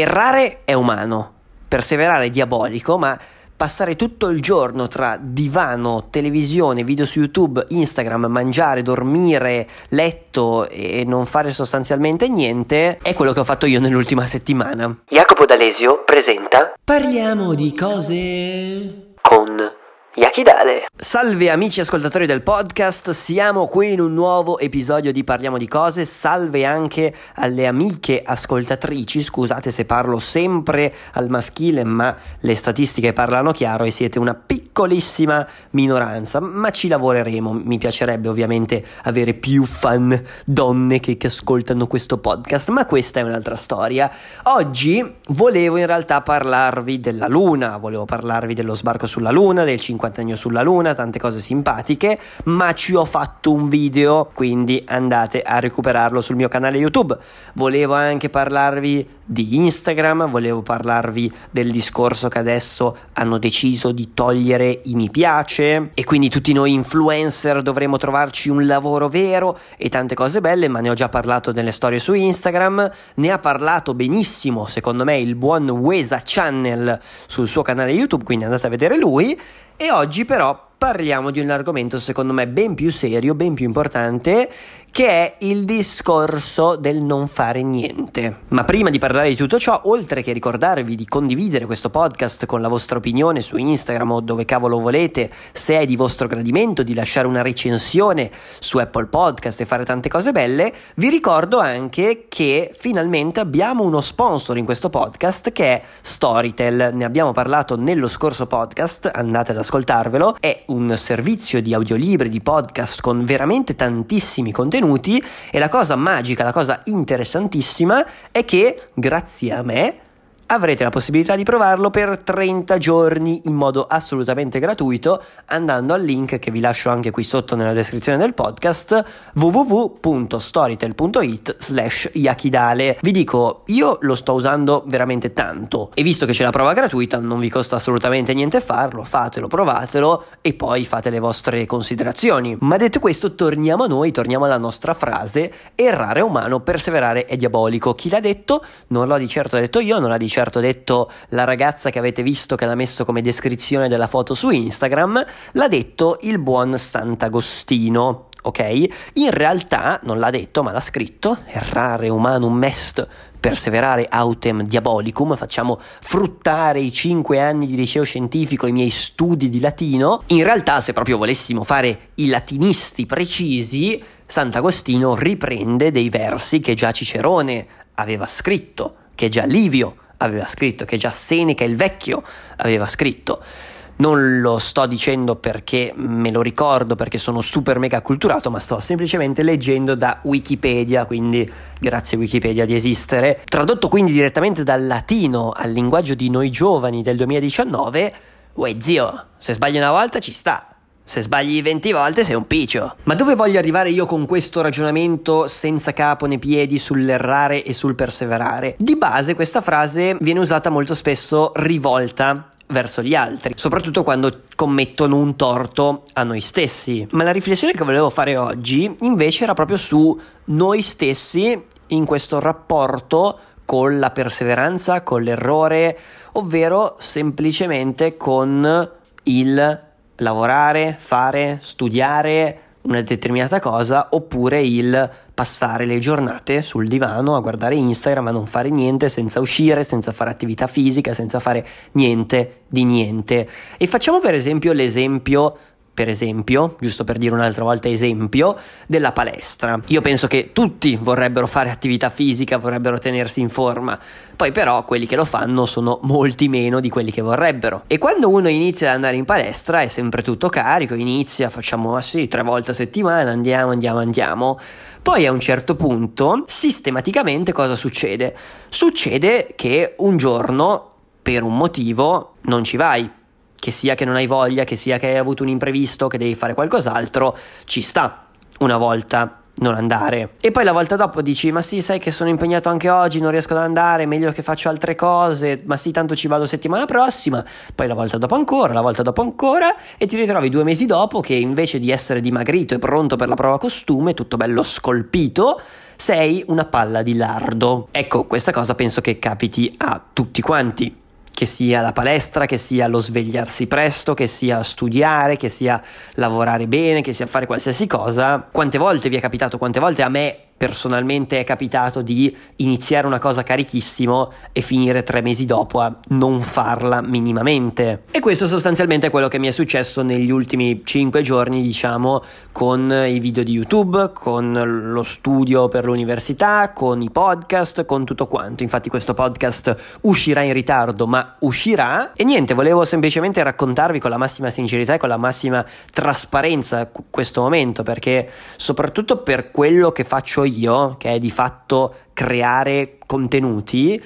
Errare è umano, perseverare è diabolico, ma passare tutto il giorno tra divano, televisione, video su YouTube, Instagram, mangiare, dormire, letto e non fare sostanzialmente niente è quello che ho fatto io nell'ultima settimana. Jacopo D'Alesio presenta Parliamo di cose con Yakidale. Salve amici ascoltatori del podcast, siamo qui in un nuovo episodio di Parliamo di cose. Salve anche alle amiche ascoltatrici. Scusate se parlo sempre al maschile, ma le statistiche parlano chiaro e siete una piccolissima minoranza, ma ci lavoreremo. Mi piacerebbe ovviamente avere più fan donne che, che ascoltano questo podcast, ma questa è un'altra storia. Oggi volevo in realtà parlarvi della Luna, volevo parlarvi dello sbarco sulla Luna, del 50 50 sulla luna, tante cose simpatiche, ma ci ho fatto un video, quindi andate a recuperarlo sul mio canale YouTube. Volevo anche parlarvi di Instagram, volevo parlarvi del discorso che adesso hanno deciso di togliere i mi piace e quindi tutti noi influencer dovremo trovarci un lavoro vero e tante cose belle, ma ne ho già parlato nelle storie su Instagram, ne ha parlato benissimo secondo me il buon Wesa Channel sul suo canale YouTube, quindi andate a vedere lui e oggi però parliamo di un argomento secondo me ben più serio, ben più importante, che è il discorso del non fare niente. Ma prima di parlare di tutto ciò, oltre che ricordarvi di condividere questo podcast con la vostra opinione su Instagram o dove cavolo volete, se è di vostro gradimento, di lasciare una recensione su Apple Podcast e fare tante cose belle, vi ricordo anche che finalmente abbiamo uno sponsor in questo podcast che è Storytel. Ne abbiamo parlato nello scorso podcast, andate ad ascoltarvelo. È un servizio di audiolibri, di podcast con veramente tantissimi contenuti e la cosa magica, la cosa interessantissima è che grazie a me avrete la possibilità di provarlo per 30 giorni in modo assolutamente gratuito andando al link che vi lascio anche qui sotto nella descrizione del podcast www.storytel.it slash yakidale vi dico io lo sto usando veramente tanto e visto che c'è la prova gratuita non vi costa assolutamente niente farlo fatelo provatelo e poi fate le vostre considerazioni. Ma detto questo torniamo a noi torniamo alla nostra frase errare è umano perseverare è diabolico. Chi l'ha detto? Non l'ho di certo detto io non l'ha di certo detto la ragazza che avete visto che l'ha messo come descrizione della foto su Instagram, l'ha detto il buon Sant'Agostino. Ok? In realtà non l'ha detto, ma l'ha scritto: errare humanum est perseverare autem diabolicum, facciamo fruttare i cinque anni di liceo scientifico i miei studi di latino. In realtà, se proprio volessimo fare i latinisti precisi, Sant'Agostino riprende dei versi che già Cicerone aveva scritto, che già Livio aveva scritto, che già Seneca il vecchio aveva scritto. Non lo sto dicendo perché me lo ricordo, perché sono super mega culturato, ma sto semplicemente leggendo da Wikipedia, quindi grazie Wikipedia di esistere. Tradotto quindi direttamente dal latino al linguaggio di noi giovani del 2019, uè zio, se sbagli una volta ci sta, se sbagli 20 volte sei un piccio. Ma dove voglio arrivare io con questo ragionamento senza capo né piedi sull'errare e sul perseverare? Di base questa frase viene usata molto spesso rivolta verso gli altri, soprattutto quando commettono un torto a noi stessi. Ma la riflessione che volevo fare oggi invece era proprio su noi stessi in questo rapporto con la perseveranza, con l'errore, ovvero semplicemente con il lavorare, fare, studiare una determinata cosa oppure il passare le giornate sul divano a guardare Instagram, a non fare niente, senza uscire, senza fare attività fisica, senza fare niente di niente. E facciamo per esempio l'esempio per esempio, giusto per dire un'altra volta esempio, della palestra. Io penso che tutti vorrebbero fare attività fisica, vorrebbero tenersi in forma, poi però quelli che lo fanno sono molti meno di quelli che vorrebbero. E quando uno inizia ad andare in palestra è sempre tutto carico, inizia, facciamo ah sì, tre volte a settimana, andiamo, andiamo, andiamo. Poi a un certo punto, sistematicamente cosa succede? Succede che un giorno, per un motivo, non ci vai che sia che non hai voglia, che sia che hai avuto un imprevisto, che devi fare qualcos'altro, ci sta una volta non andare. E poi la volta dopo dici: Ma sì, sai che sono impegnato anche oggi, non riesco ad andare, meglio che faccio altre cose. Ma sì, tanto ci vado settimana prossima. Poi la volta dopo ancora, la volta dopo ancora. E ti ritrovi due mesi dopo che invece di essere dimagrito e pronto per la prova costume, tutto bello scolpito, sei una palla di lardo. Ecco, questa cosa penso che capiti a tutti quanti che sia la palestra, che sia lo svegliarsi presto, che sia studiare, che sia lavorare bene, che sia fare qualsiasi cosa. Quante volte vi è capitato, quante volte a me personalmente è capitato di iniziare una cosa carichissimo e finire tre mesi dopo a non farla minimamente. E questo sostanzialmente è quello che mi è successo negli ultimi cinque giorni, diciamo, con i video di YouTube, con lo studio per l'università, con i podcast, con tutto quanto. Infatti questo podcast uscirà in ritardo, ma uscirà. E niente, volevo semplicemente raccontarvi con la massima sincerità e con la massima trasparenza questo momento, perché soprattutto per quello che faccio io, che è di fatto creare contenuti,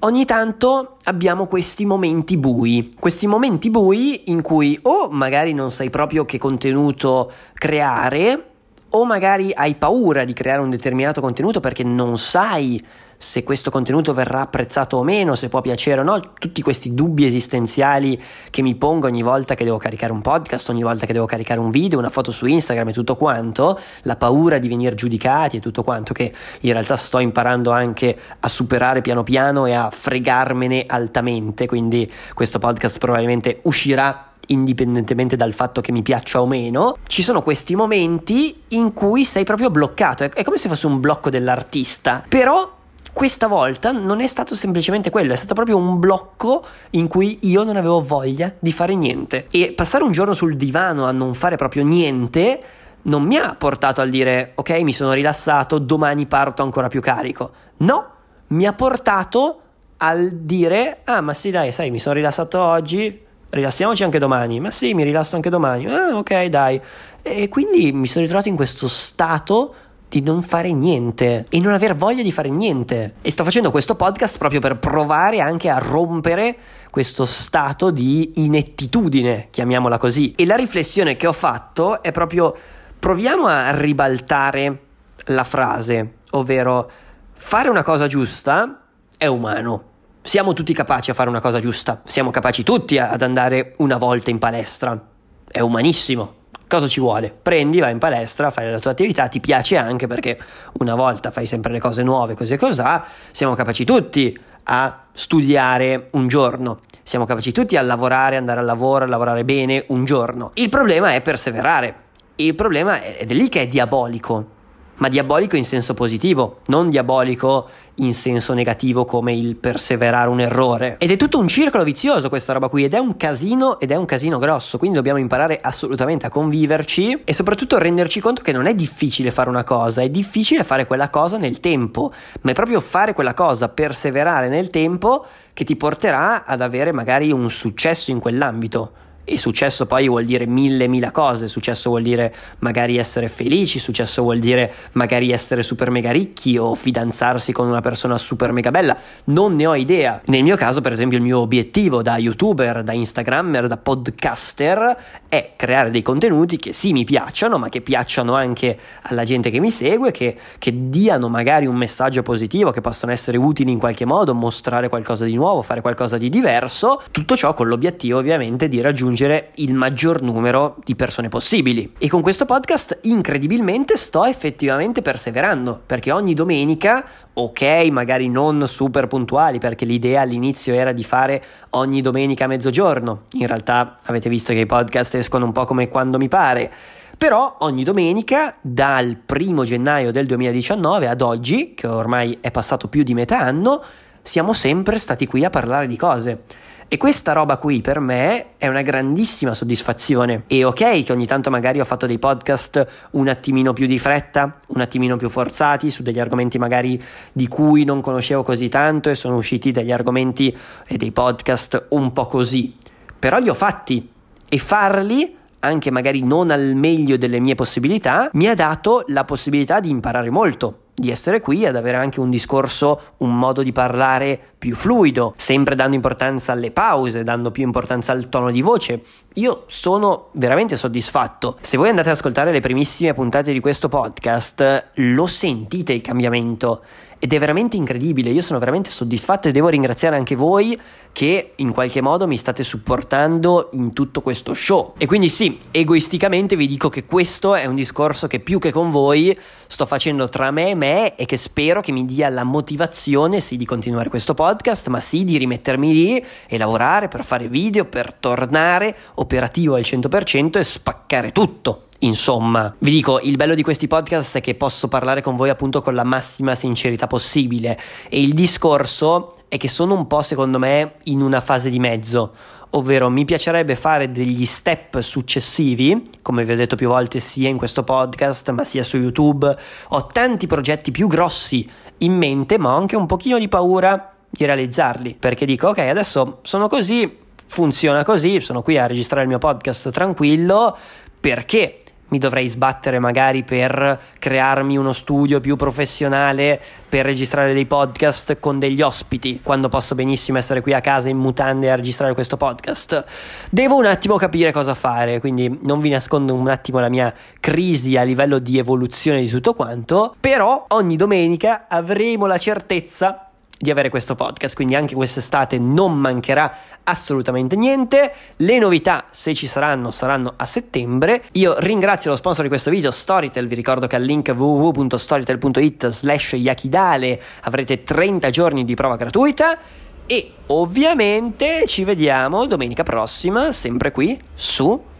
ogni tanto abbiamo questi momenti bui, questi momenti bui in cui o magari non sai proprio che contenuto creare, o magari hai paura di creare un determinato contenuto perché non sai se questo contenuto verrà apprezzato o meno, se può piacere o no, tutti questi dubbi esistenziali che mi pongo ogni volta che devo caricare un podcast, ogni volta che devo caricare un video, una foto su Instagram e tutto quanto, la paura di venire giudicati e tutto quanto che in realtà sto imparando anche a superare piano piano e a fregarmene altamente, quindi questo podcast probabilmente uscirà indipendentemente dal fatto che mi piaccia o meno, ci sono questi momenti in cui sei proprio bloccato, è come se fosse un blocco dell'artista, però questa volta non è stato semplicemente quello, è stato proprio un blocco in cui io non avevo voglia di fare niente. E passare un giorno sul divano a non fare proprio niente non mi ha portato a dire ok, mi sono rilassato, domani parto ancora più carico. No, mi ha portato al dire ah, ma sì, dai, sai, mi sono rilassato oggi, rilassiamoci anche domani. Ma sì, mi rilasso anche domani. Ah, ok, dai. E quindi mi sono ritrovato in questo stato di non fare niente e non aver voglia di fare niente. E sto facendo questo podcast proprio per provare anche a rompere questo stato di inettitudine, chiamiamola così. E la riflessione che ho fatto è proprio proviamo a ribaltare la frase, ovvero fare una cosa giusta è umano. Siamo tutti capaci a fare una cosa giusta, siamo capaci tutti ad andare una volta in palestra. È umanissimo, Cosa ci vuole? Prendi, vai in palestra, fai la tua attività, ti piace anche perché una volta fai sempre le cose nuove, così e cos'ha, siamo capaci tutti a studiare un giorno, siamo capaci tutti a lavorare, andare al lavoro, a lavorare bene un giorno. Il problema è perseverare. Il problema è, ed è lì che è diabolico ma diabolico in senso positivo, non diabolico in senso negativo come il perseverare un errore. Ed è tutto un circolo vizioso questa roba qui ed è un casino ed è un casino grosso, quindi dobbiamo imparare assolutamente a conviverci e soprattutto renderci conto che non è difficile fare una cosa, è difficile fare quella cosa nel tempo, ma è proprio fare quella cosa, perseverare nel tempo che ti porterà ad avere magari un successo in quell'ambito. E successo poi vuol dire mille, mille cose. Successo vuol dire magari essere felici, successo vuol dire magari essere super mega ricchi o fidanzarsi con una persona super mega bella. Non ne ho idea. Nel mio caso, per esempio, il mio obiettivo da youtuber, da instagrammer, da podcaster è creare dei contenuti che sì mi piacciono, ma che piacciono anche alla gente che mi segue, che, che diano magari un messaggio positivo, che possano essere utili in qualche modo, mostrare qualcosa di nuovo, fare qualcosa di diverso. Tutto ciò con l'obiettivo ovviamente di raggiungere raggiungere il maggior numero di persone possibili. E con questo podcast incredibilmente sto effettivamente perseverando, perché ogni domenica, ok, magari non super puntuali, perché l'idea all'inizio era di fare ogni domenica a mezzogiorno. In realtà avete visto che i podcast escono un po' come quando mi pare. Però ogni domenica, dal primo gennaio del 2019 ad oggi, che ormai è passato più di metà anno, siamo sempre stati qui a parlare di cose. E questa roba qui per me è una grandissima soddisfazione. E ok che ogni tanto magari ho fatto dei podcast un attimino più di fretta, un attimino più forzati su degli argomenti magari di cui non conoscevo così tanto e sono usciti degli argomenti e dei podcast un po' così. Però li ho fatti e farli anche magari non al meglio delle mie possibilità, mi ha dato la possibilità di imparare molto, di essere qui, ad avere anche un discorso, un modo di parlare più fluido, sempre dando importanza alle pause, dando più importanza al tono di voce. Io sono veramente soddisfatto. Se voi andate ad ascoltare le primissime puntate di questo podcast, lo sentite il cambiamento ed è veramente incredibile, io sono veramente soddisfatto e devo ringraziare anche voi che in qualche modo mi state supportando in tutto questo show. E quindi sì, egoisticamente vi dico che questo è un discorso che più che con voi sto facendo tra me e me e che spero che mi dia la motivazione sì di continuare questo podcast, ma sì di rimettermi lì e lavorare per fare video, per tornare operativo al 100% e spaccare tutto. Insomma, vi dico, il bello di questi podcast è che posso parlare con voi appunto con la massima sincerità possibile. E il discorso è che sono un po' secondo me in una fase di mezzo, ovvero mi piacerebbe fare degli step successivi, come vi ho detto più volte sia in questo podcast ma sia su YouTube, ho tanti progetti più grossi in mente ma ho anche un pochino di paura di realizzarli, perché dico ok adesso sono così, funziona così, sono qui a registrare il mio podcast tranquillo, perché mi dovrei sbattere magari per crearmi uno studio più professionale per registrare dei podcast con degli ospiti, quando posso benissimo essere qui a casa in mutande a registrare questo podcast. Devo un attimo capire cosa fare, quindi non vi nascondo un attimo la mia crisi a livello di evoluzione di tutto quanto, però ogni domenica avremo la certezza di avere questo podcast, quindi anche quest'estate non mancherà assolutamente niente. Le novità, se ci saranno, saranno a settembre. Io ringrazio lo sponsor di questo video, Storytel, vi ricordo che al link www.storytel.it slash yakidale avrete 30 giorni di prova gratuita e ovviamente ci vediamo domenica prossima, sempre qui su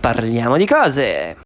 Parliamo di cose.